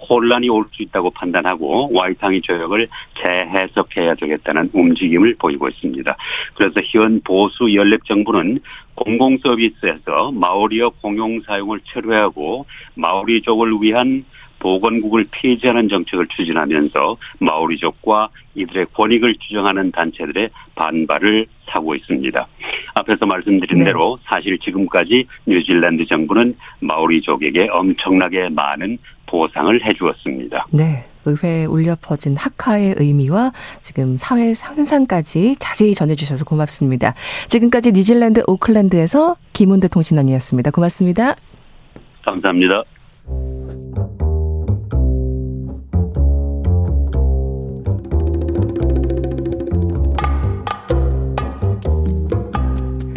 혼란이 올 수 있다고 판단하고 와이탕이 조약을 재해석해야 되겠다는 움직임을 보이고 있습니다. 그래서 현 보수 연립 정부는 공공 서비스에서 마오리어 공용 사용을 철회하고 마오리족을 위한 보건국을 폐지하는 정책을 추진하면서 마오리족과 이들의 권익을 주장하는 단체들의 반발을 사고 있습니다. 앞에서 말씀드린 네. 대로 사실 지금까지 뉴질랜드 정부는 마오리족에게 엄청나게 많은 보상을 해주었습니다. 네. 의회에 울려 퍼진 학화의 의미와 지금 사회 현상까지 자세히 전해주셔서 고맙습니다. 지금까지 뉴질랜드 오클랜드에서 김은대 통신원이었습니다. 고맙습니다. 감사합니다.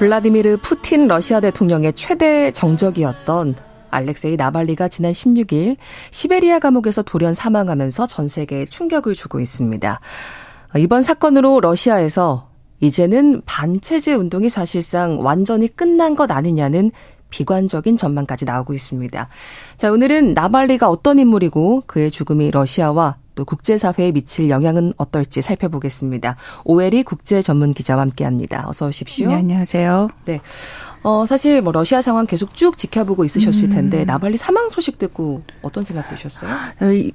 블라디미르 푸틴 러시아 대통령의 최대 정적이었던 알렉세이 나발리가 지난 16일 시베리아 감옥에서 돌연 사망하면서 전 세계에 충격을 주고 있습니다. 이번 사건으로 러시아에서 이제는 반체제 운동이 사실상 완전히 끝난 것 아니냐는 비관적인 전망까지 나오고 있습니다. 자, 오늘은 나발리가 어떤 인물이고 그의 죽음이 러시아와 또 국제사회에 미칠 영향은 어떨지 살펴보겠습니다. 오엘이 국제 전문 기자와 함께 합니다. 어서 오십시오. 네, 안녕하세요. 네. 어, 사실 뭐 러시아 상황 계속 쭉 지켜보고 있으셨을 텐데 나발리 사망 소식 듣고 어떤 생각 드셨어요?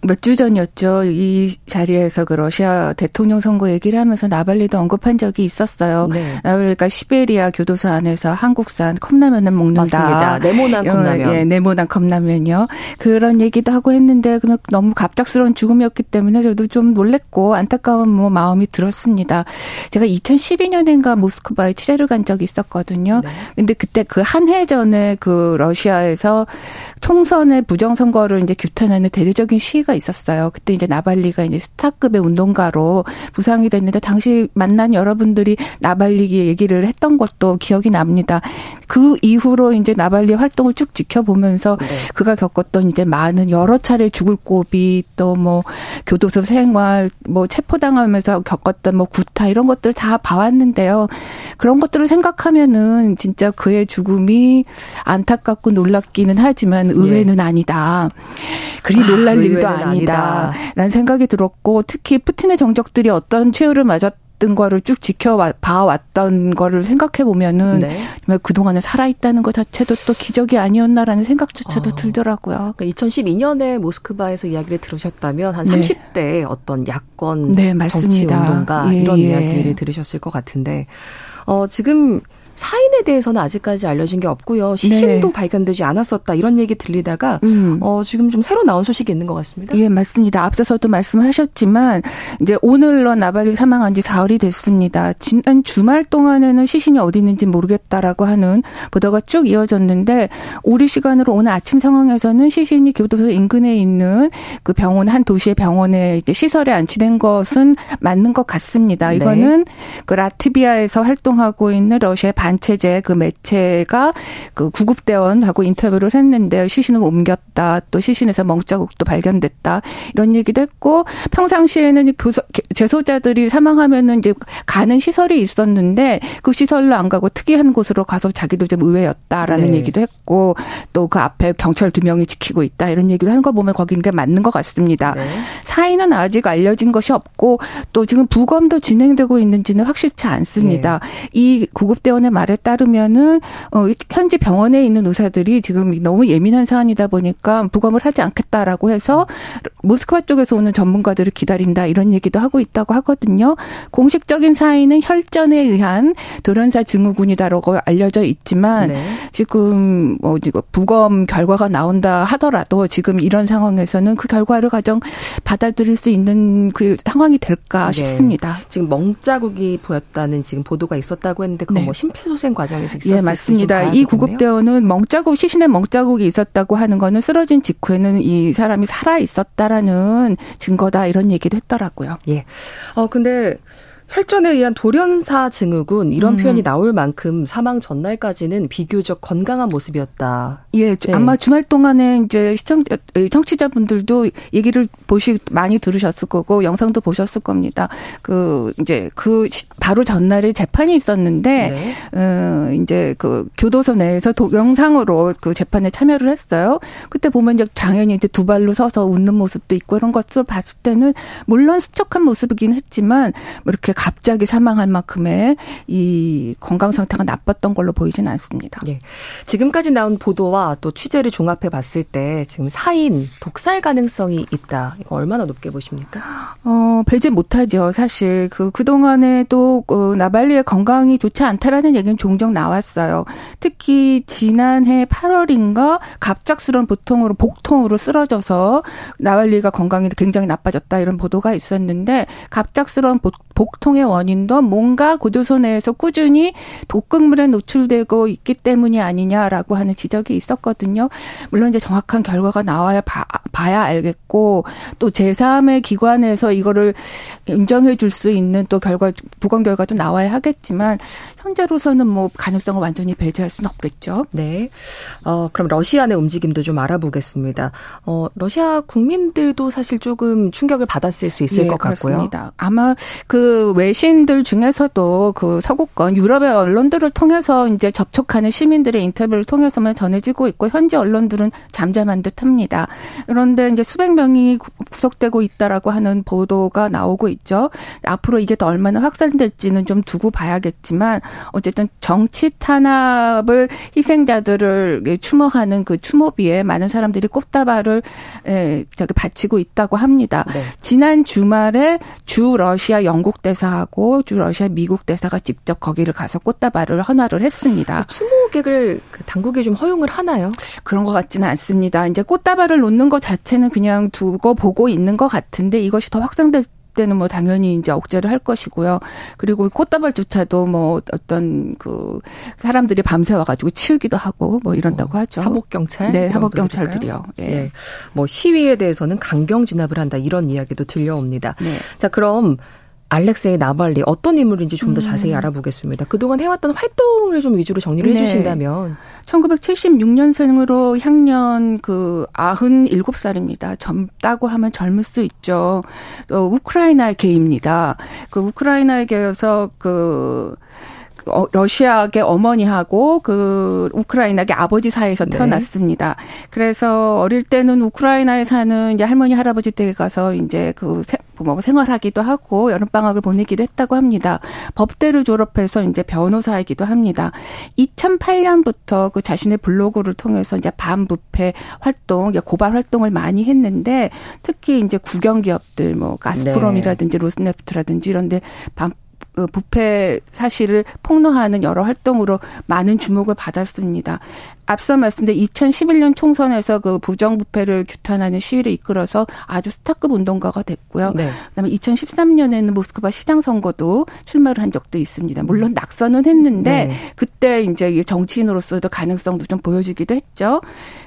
몇 주 전이었죠. 이 자리에서 그 러시아 대통령 선거 얘기를 하면서 나발리도 언급한 적이 있었어요. 네. 나발리가 시베리아 교도소 안에서 한국산 컵라면을 먹는다. 맞습니다. 네모난 컵라면. 어, 예, 네모난 컵라면이요. 그런 얘기도 하고 했는데 그냥 너무 갑작스러운 죽음이었기 때문에 저도 좀 놀랬고 안타까운 뭐 마음이 들었습니다. 제가 2012년인가 모스크바에 취재를 간 적이 있었거든요. 네. 근데 그때 그 한 해 전에 그 러시아에서 총선의 부정선거를 이제 규탄하는 대대적인 시위가 있었어요. 그때 이제 나발리가 이제 스타급의 운동가로 부상이 됐는데 당시 만난 여러분들이 나발리 얘기를 했던 것도 기억이 납니다. 그 이후로 이제 나발리 활동을 쭉 지켜보면서 네. 그가 겪었던 이제 많은 여러 차례 죽을 고비 또 뭐 교도소 생활 뭐 체포당하면서 겪었던 뭐 구타 이런 것들 다 봐왔는데요. 그런 것들을 생각하면은 진짜 그의 죽음이 안타깝고 놀랍기는 하지만 의외는 아니다. 그리 아, 놀랄 일도 의외는 아니다. 라는 생각이 들었고 특히 푸틴의 정적들이 어떤 최후를 맞았던 거를 쭉 지켜봐왔던 거를 생각해 보면은 네. 정말 그동안에 살아있다는 것 자체도 또 기적이 아니었나라는 생각조차도 어. 들더라고요. 그러니까 2012년에 모스크바에서 이야기를 들으셨다면 한 네. 30대 어떤 야권 네, 정치 맞습니다. 운동가 예, 이런 예. 이야기를 들으셨을 것 같은데 어 지금 사인에 대해서는 아직까지 알려진 게 없고요. 시신도 네. 발견되지 않았었다 이런 얘기 들리다가 음. 어, 지금 좀 새로 나온 소식이 있는 것 같습니다. 예, 맞습니다. 앞서서도 말씀하셨지만 이제 오늘로 나발리 사망한 지 사흘이 됐습니다. 지난 주말 동안에는 시신이 어디 있는지 모르겠다라고 하는 보도가 쭉 이어졌는데 우리 시간으로 오늘 아침 상황에서는 시신이 교도소 인근에 있는 그 병원 한 도시의 병원에 이제 시설에 안치된 것은 맞는 것 같습니다. 네. 이거는 네. 그 라트비아에서 활동하고 있는 러시아 반체제 그 매체가 그 구급대원하고 인터뷰를 했는데 시신을 옮겼다. 또 시신에서 멍자국도 발견됐다. 이런 얘기도 했고 평상시에는 교서, 재소자들이 사망하면은 이제 가는 시설이 있었는데 그 시설로 안 가고 특이한 곳으로 가서 자기도 좀 의외였다라는 네. 얘기도 했고 또 그 앞에 경찰 두 명이 지키고 있다 이런 얘기를 하는 걸 보면 거긴 게 맞는 것 같습니다. 네. 사인은 아직 알려진 것이 없고 또 지금 부검도 진행되고 있는지는 확실치 않습니다. 네. 이 구급대원의 말에 따르면은 어 현지 병원에 있는 의사들이 지금 너무 예민한 사안이다 보니까 부검을 하지 않겠다라고 해서 모스크바 쪽에서 오는 전문가들을 기다린다 이런 얘기도 하고 있다고 하거든요. 공식적인 사인은 혈전에 의한 돌연사 증후군이다라고 알려져 있지만 네. 지금 뭐 부검 결과가 나온다 하더라도 지금 이런 상황에서는 그 결과를 가정 받아들일 수 있는 그 상황이 될까 네. 싶습니다. 지금 멍자국이 보였다는 지금 보도가 있었다고 했는데 그건 네. 뭐 심폐 소생 과정에서 있었을 예, 맞습니다. 이 구급대원은 멍자국 시신에 멍자국이 있었다고 하는 거는 쓰러진 직후에는 이 사람이 살아 있었다라는 증거다 이런 얘기도 했더라고요. 예. 어 근데 혈전에 의한 돌연사 증후군 이런 음. 표현이 나올 만큼 사망 전날까지는 비교적 건강한 모습이었다. 예, 네. 아마 주말 동안에 이제 시청 청취자분들도 얘기를 보시 많이 들으셨을 거고 영상도 보셨을 겁니다. 그 이제 그 바로 전날에 재판이 있었는데 네. 어 이제 그 교도소 내에서 동영상으로 그 재판에 참여를 했어요. 그때 보면 이제 당연히 이제 두 발로 서서 웃는 모습도 있고 이런 것을 봤을 때는 물론 수척한 모습이긴 했지만 뭐 이렇게 갑자기 사망할 만큼의 이 건강 상태가 나빴던 걸로 보이지는 않습니다. 예. 지금까지 나온 보도와 또 취재를 종합해 봤을 때 지금 사인 독살 가능성이 있다. 이거 얼마나 높게 보십니까? 어, 배제 못하죠. 사실 그 그동안에 또그 나발리의 건강이 좋지 않다라는 얘기는 종종 나왔어요. 특히 지난해 8월인가 갑작스러운 보통으로 복통으로 쓰러져서 나발리가 건강이 굉장히 나빠졌다 이런 보도가 있었는데 갑작스러운 복통 사망의 원인도 뭔가 교도소 내에서 꾸준히 독극물에 노출되고 있기 때문이 아니냐라고 하는 지적이 있었거든요. 물론 이제 정확한 결과가 나와야 봐, 봐야 알겠고 또 제3의 기관에서 이거를 인정해 줄 수 있는 또 결과 부검 결과도 나와야 하겠지만 현재로서는 뭐 가능성을 완전히 배제할 수는 없겠죠. 네. 어, 그럼 러시아 내 움직임도 좀 알아보겠습니다. 어, 러시아 국민들도 사실 조금 충격을 받았을 수 있을 네, 것 같고요. 그렇습니다. 아마 그 외신들 중에서도 그 서구권 유럽의 언론들을 통해서 이제 접촉하는 시민들의 인터뷰를 통해서만 전해지고 있고 현지 언론들은 잠잠한 듯합니다. 그런데 이제 수백 명이 구속되고 있다라고 하는 보도가 나오고 있죠. 앞으로 이게 더 얼마나 확산될지는 좀 두고 봐야겠지만 어쨌든 정치 탄압을 희생자들을 추모하는 그 추모비에 많은 사람들이 꽃다발을 에, 저기 바치고 있다고 합니다. 네. 지난 주말에 주 러시아 영국 대사하고 주 러시아 미국 대사가 직접 거기를 가서 꽃다발을 헌화를 했습니다. 추모객을 그 당국이 좀 허용을 하나요? 그런 것 같지는 않습니다. 이제 꽃다발을 놓는 것 자체는 그냥 두고 보고 있는 것 같은데 이것이 더 확산될 때는 뭐 당연히 이제 억제를 할 것이고요. 그리고 꽃다발조차도 뭐 어떤 그 사람들이 밤새 와가지고 치우기도 하고 뭐 이런다고 어, 하죠. 사복 경찰? 네, 사복 경찰들이요. 예. 예. 뭐 시위에 대해서는 강경 진압을 한다 이런 이야기도 들려옵니다. 네. 자, 그럼 알렉세이 나발리 어떤 인물인지 좀더 음. 자세히 알아보겠습니다. 그동안 해왔던 활동을 좀 위주로 정리를 네. 해주신다면 1976년생으로 향년 그 97살입니다. 젊다고 하면 젊을 수 있죠. 어, 우크라이나계입니다. 그 우크라이나계여서 그 어, 러시아계 어머니하고 그 우크라이나계 아버지 사이에서 네. 태어났습니다. 네. 그래서 어릴 때는 우크라이나에 사는 이제 할머니 할아버지 댁에 가서 이제 그 뭐 생활하기도 하고 여름 방학을 보내기도 했다고 합니다. 법대를 졸업해서 이제 변호사이기도 합니다. 2008년부터 그 자신의 블로그를 통해서 이제 반부패 활동, 고발 활동을 많이 했는데 특히 이제 국영 기업들 뭐 가스프롬이라든지 네. 로스네프트라든지 이런데 반그 부패 사실을 폭로하는 여러 활동으로 많은 주목을 받았습니다. 앞서 말씀드린 2011년 총선에서 그 부정부패를 규탄하는 시위를 이끌어서 아주 스타급 운동가가 됐고요. 네. 그다음에 2013년에는 모스크바 시장 선거도 출마를 한 적도 있습니다. 물론 낙선은 했는데 네. 그때 이제 정치인으로서도 가능성도 좀 보여주기도 했죠.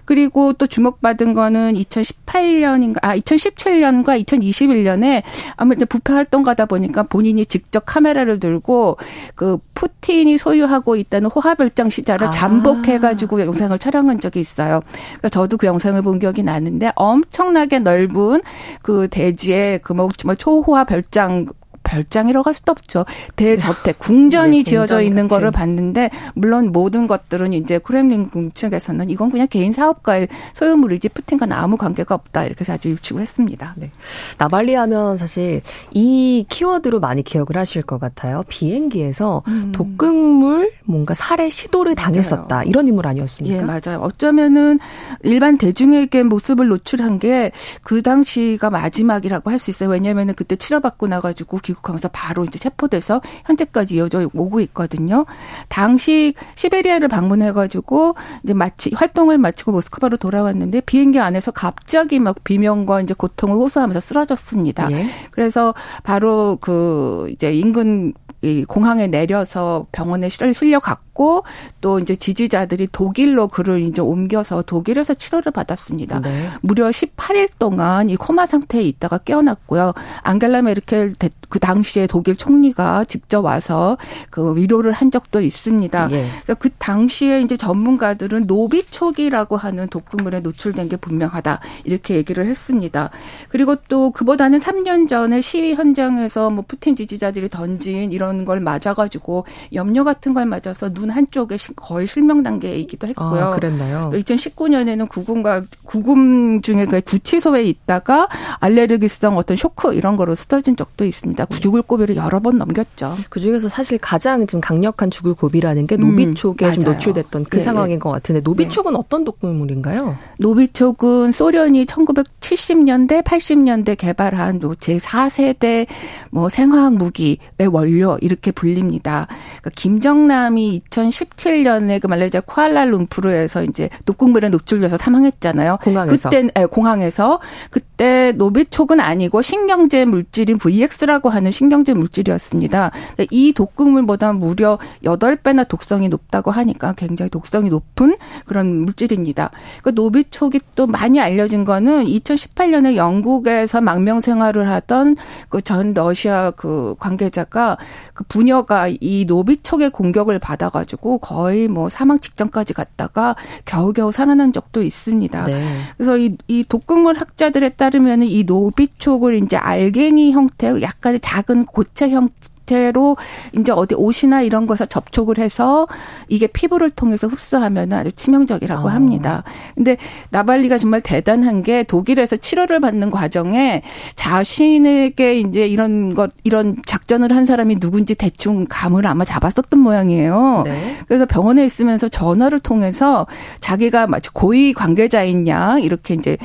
그리고 또 주목받은 거는 2018년인가 아 2017년과 2021년에 아무래도 부패 활동가다 보니까 본인이 직접 카메라를 들고 그 푸틴이 소유하고 있다는 호화별장 시자를 아. 잠복해 가지고 영상을 촬영한 적이 있어요. 그러니까 저도 그 영상을 본 기억이 나는데 엄청나게 넓은 그 대지에 그뭐 초호화 별장 별장이라고 할 수도 없죠. 대저택 궁전이 네, 지어져 있는 같은. 거를 봤는데 물론 모든 것들은 이제 크렘린 궁측에서는 이건 그냥 개인 사업가의 소유물이지 푸틴과 아무 관계가 없다 이렇게 아주 일축을 했습니다. 네. 나발리 하면 사실 이 키워드로 많이 기억을 하실 것 같아요. 비행기에서 음. 독극물 뭔가 살해 시도를 당했었다 맞아요. 이런 인물 아니었습니까? 예, 맞아요. 어쩌면은 일반 대중에게 모습을 노출한 게 그 당시가 마지막이라고 할 수 있어요. 왜냐하면은 그때 치료받고 나가지고 귀 국하면서 바로 이제 체포돼서 현재까지 이어져 오고 있거든요. 당시 시베리아를 방문해가지고 이제 마치 활동을 마치고 모스크바로 돌아왔는데 비행기 안에서 갑자기 막 비명과 이제 고통을 호소하면서 쓰러졌습니다. 예. 그래서 바로 그 이제 인근 이 공항에 내려서 병원에 실려갔고 또 이제 지지자들이 독일로 그를 이제 옮겨서 독일에서 치료를 받았습니다. 네. 무려 18일 동안 이 코마 상태에 있다가 깨어났고요. 앙겔라 메르켈 그 당시에 독일 총리가 직접 와서 그 위로를 한 적도 있습니다. 예. 그래서 그 당시에 이제 전문가들은 노비촉이라고 하는 독극물에 노출된 게 분명하다 이렇게 얘기를 했습니다. 그리고 또 그보다는 3년 전에 시위 현장에서 뭐 푸틴 지지자들이 던진 이런 이런 걸 맞아가지고 염료 같은 걸 맞아서 눈 한쪽에 거의 실명 단계에 있기도 했고요. 아, 그랬나요? 2019년에는 구금과 구금 중에 그 구치소에 있다가 알레르기성 어떤 쇼크 이런 거로 쓰러진 적도 있습니다. 죽을 고비를 여러 번 넘겼죠. 그 중에서 사실 가장 좀 강력한 죽을 고비라는 게 노비촉에 음, 좀 노출됐던 그 네, 상황인 것 같은데 노비촉은 네. 어떤 독극물인가요? 노비촉은 소련이 1970년대, 80년대 개발한 제 4세대 뭐 생화학 무기의 원료 이렇게 불립니다. 그러니까 김정남이 2017년에 그 말레이시아 쿠알라룸푸르에서 이제 독극물에 노출돼서 사망했잖아요. 공항에서. 그때 에, 공항에서 그때 노비촉은 아니고 신경제 물질인 VX라고 하는 신경제 물질이었습니다. 이 독극물보다 무려 8배나 독성이 높다고 하니까 굉장히 독성이 높은 그런 물질입니다. 그 노비촉이 또 많이 알려진 거는 2018년에 영국에서 망명 생활을 하던 그 전 러시아 그 관계자가 그 부녀가 이 노비촉의 공격을 받아가지고 거의 뭐 사망 직전까지 갔다가 겨우겨우 살아난 적도 있습니다. 네. 그래서 이, 이 독극물 학자들에 따르면 이 노비촉을 이제 알갱이 형태, 약간의 작은 고체 형태 형태로 이제 어디 옷이나 이런 것에 접촉을 해서 이게 피부를 통해서 흡수하면 아주 치명적이라고 아. 합니다. 근데 나발리가 정말 대단한 게 독일에서 치료를 받는 과정에 자신에게 이제 이런 것 이런 작전을 한 사람이 누군지 대충 감을 아마 잡았었던 모양이에요. 네. 그래서 병원에 있으면서 전화를 통해서 자기가 마치 고위 관계자인 양 이렇게 이제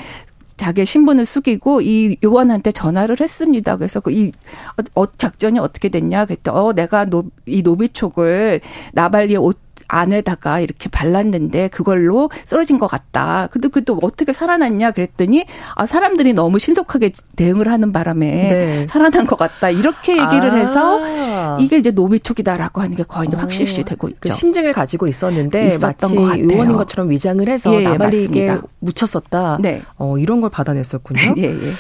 자기의 신분을 숙이고 이 요원한테 전화를 했습니다. 그래서 그이 어, 작전이 어떻게 됐냐 그랬더니 어 내가 노, 이 노비촉을 나발리의 옷 안에다가 이렇게 발랐는데 그걸로 쓰러진 것 같다. 근데 그또 어떻게 살아났냐 그랬더니 아 사람들이 너무 신속하게 대응을 하는 바람에 네. 살아난 것 같다. 이렇게 얘기를 아. 해서 이게 이제 노비촉이다라고 하는 게 거의 어. 확실시 되고 그 있죠. 그 심증을 가지고 있었는데 마치 것 의원인 것처럼 위장을 해서 예, 나발리에게 맞 묻혔었다. 네. 어, 이런 걸 받아냈었군요. *laughs* 예, 예.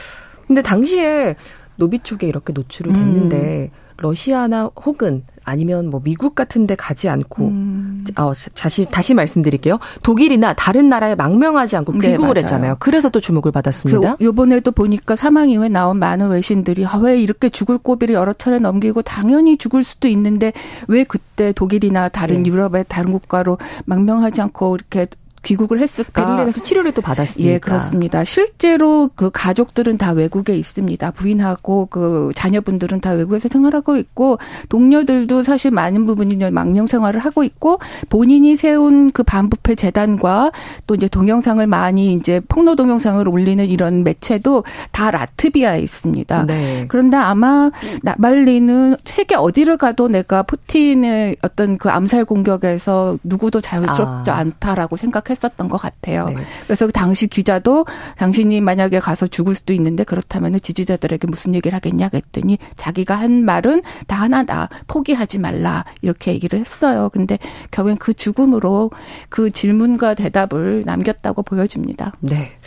근데 당시에 노비촉에 이렇게 노출을 됐는데 음. 러시아나 혹은 아니면 뭐 미국 같은 데 가지 않고 음. 어, 다시 다시 말씀드릴게요. 독일이나 다른 나라에 망명하지 않고 네, 귀국을 네, 했잖아요. 그래서 또 주목을 받았습니다. 요번에도 보니까 사망 이후에 나온 많은 외신들이 아, 왜 이렇게 죽을 고비를 여러 차례 넘기고 당연히 죽을 수도 있는데 왜 그때 독일이나 다른 네. 유럽의 다른 국가로 망명하지 않고 이렇게 귀국을 했을까? 베를린에서 치료를 또 받았습니다. 예, 그렇습니다. 실제로 그 가족들은 다 외국에 있습니다. 부인하고 그 자녀분들은 다 외국에서 생활하고 있고 동료들도 사실 많은 부분이 망명 생활을 하고 있고 본인이 세운 그 반부패 재단과 또 이제 동영상을 많이 이제 폭로 동영상을 올리는 이런 매체도 다 라트비아에 있습니다. 네. 그런데 아마 나발리는 세계 어디를 가도 내가 푸틴의 어떤 그 암살 공격에서 누구도 자유롭지 아. 않다라고 생각 했었던 것 같아요. 네. 그래서 그 당시 기자도 당신이 만약에 가서 죽을 수도 있는데 그렇다면 지지자들에게 무슨 얘기를 하겠냐 했더니 자기가 한 말은 다 하나다 포기하지 말라 이렇게 얘기를 했어요. 근데 결국엔 그 죽음으로 그 질문과 대답을 남겼다고 보여집니다. 네.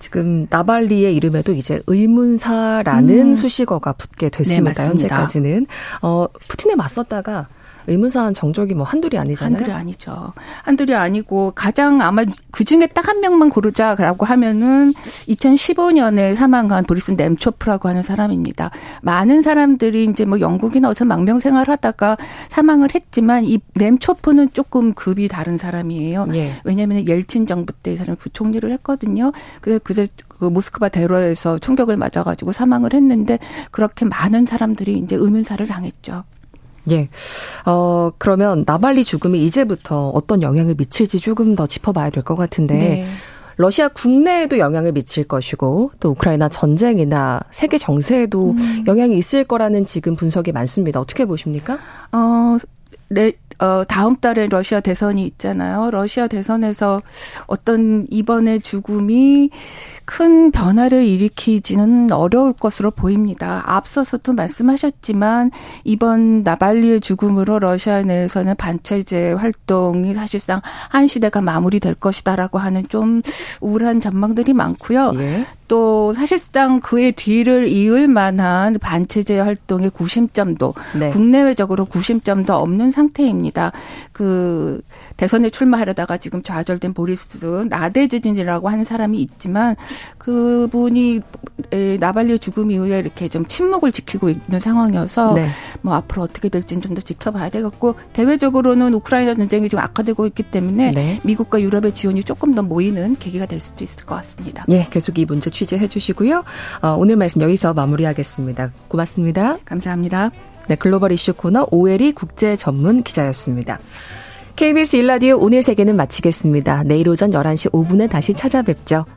지금 나발리의 이름에도 이제 의문사라는 음. 수식어가 붙게 됐습니다. 네, 현재까지는 어 푸틴에 맞섰다가 의문사한 정적이 뭐 한둘이 아니잖아요. 한둘이 아니죠. 한둘이 아니고 가장 아마 그 중에 딱 한 명만 고르자라고 하면은 2015년에 사망한 브리슨 nem초프라고 하는 사람입니다. 많은 사람들이 이제 뭐 영국이나 어서 망명 생활하다가 사망을 했지만 이 nem초프는 조금 급이 다른 사람이에요. 예. 왜냐하면 옐친 정부 때 이 사람이 부총리를 했거든요. 그래서 그제 그 모스크바 대로에서 총격을 맞아가지고 사망을 했는데 그렇게 많은 사람들이 이제 의문사를 당했죠. 예. 어, 그러면 나발리 죽음이 이제부터 어떤 영향을 미칠지 조금 더 짚어봐야 될 것 같은데. 네. 러시아 국내에도 영향을 미칠 것이고 또 우크라이나 전쟁이나 세계 정세에도 음. 영향이 있을 거라는 지금 분석이 많습니다. 어떻게 보십니까? 어, 네, 어, 다음 달에 러시아 대선이 있잖아요. 러시아 대선에서 어떤 이번의 죽음이 큰 변화를 일으키지는 어려울 것으로 보입니다. 앞서서도 말씀하셨지만 이번 나발리의 죽음으로 러시아 내에서는 반체제 활동이 사실상 한 시대가 마무리될 것이다라고 하는 좀 우울한 전망들이 많고요. 예. 또 사실상 그의 뒤를 이을 만한 반체제 활동의 구심점도 네. 국내외적으로 구심점도 없는 상태입니다. 그 대선에 출마하려다가 지금 좌절된 보리스 나데즈진이라고 하는 사람이 있지만 그분이 나발리의 죽음 이후에 이렇게 좀 침묵을 지키고 있는 상황이어서 네. 뭐 앞으로 어떻게 될지는 좀 더 지켜봐야 되겠고 대외적으로는 우크라이나 전쟁이 지금 악화되고 있기 때문에 네. 미국과 유럽의 지원이 조금 더 모이는 계기가 될 수도 있을 것 같습니다. 예, 계속 이 문제 취재해 주시고요. 어, 오늘 말씀 여기서 마무리하겠습니다. 고맙습니다. 감사합니다. 네, 글로벌 이슈 코너 오엘이 국제 전문 기자였습니다. KBS 일라디오 오늘 세계는 마치겠습니다. 내일 오전 11시 5분에 다시 찾아뵙죠.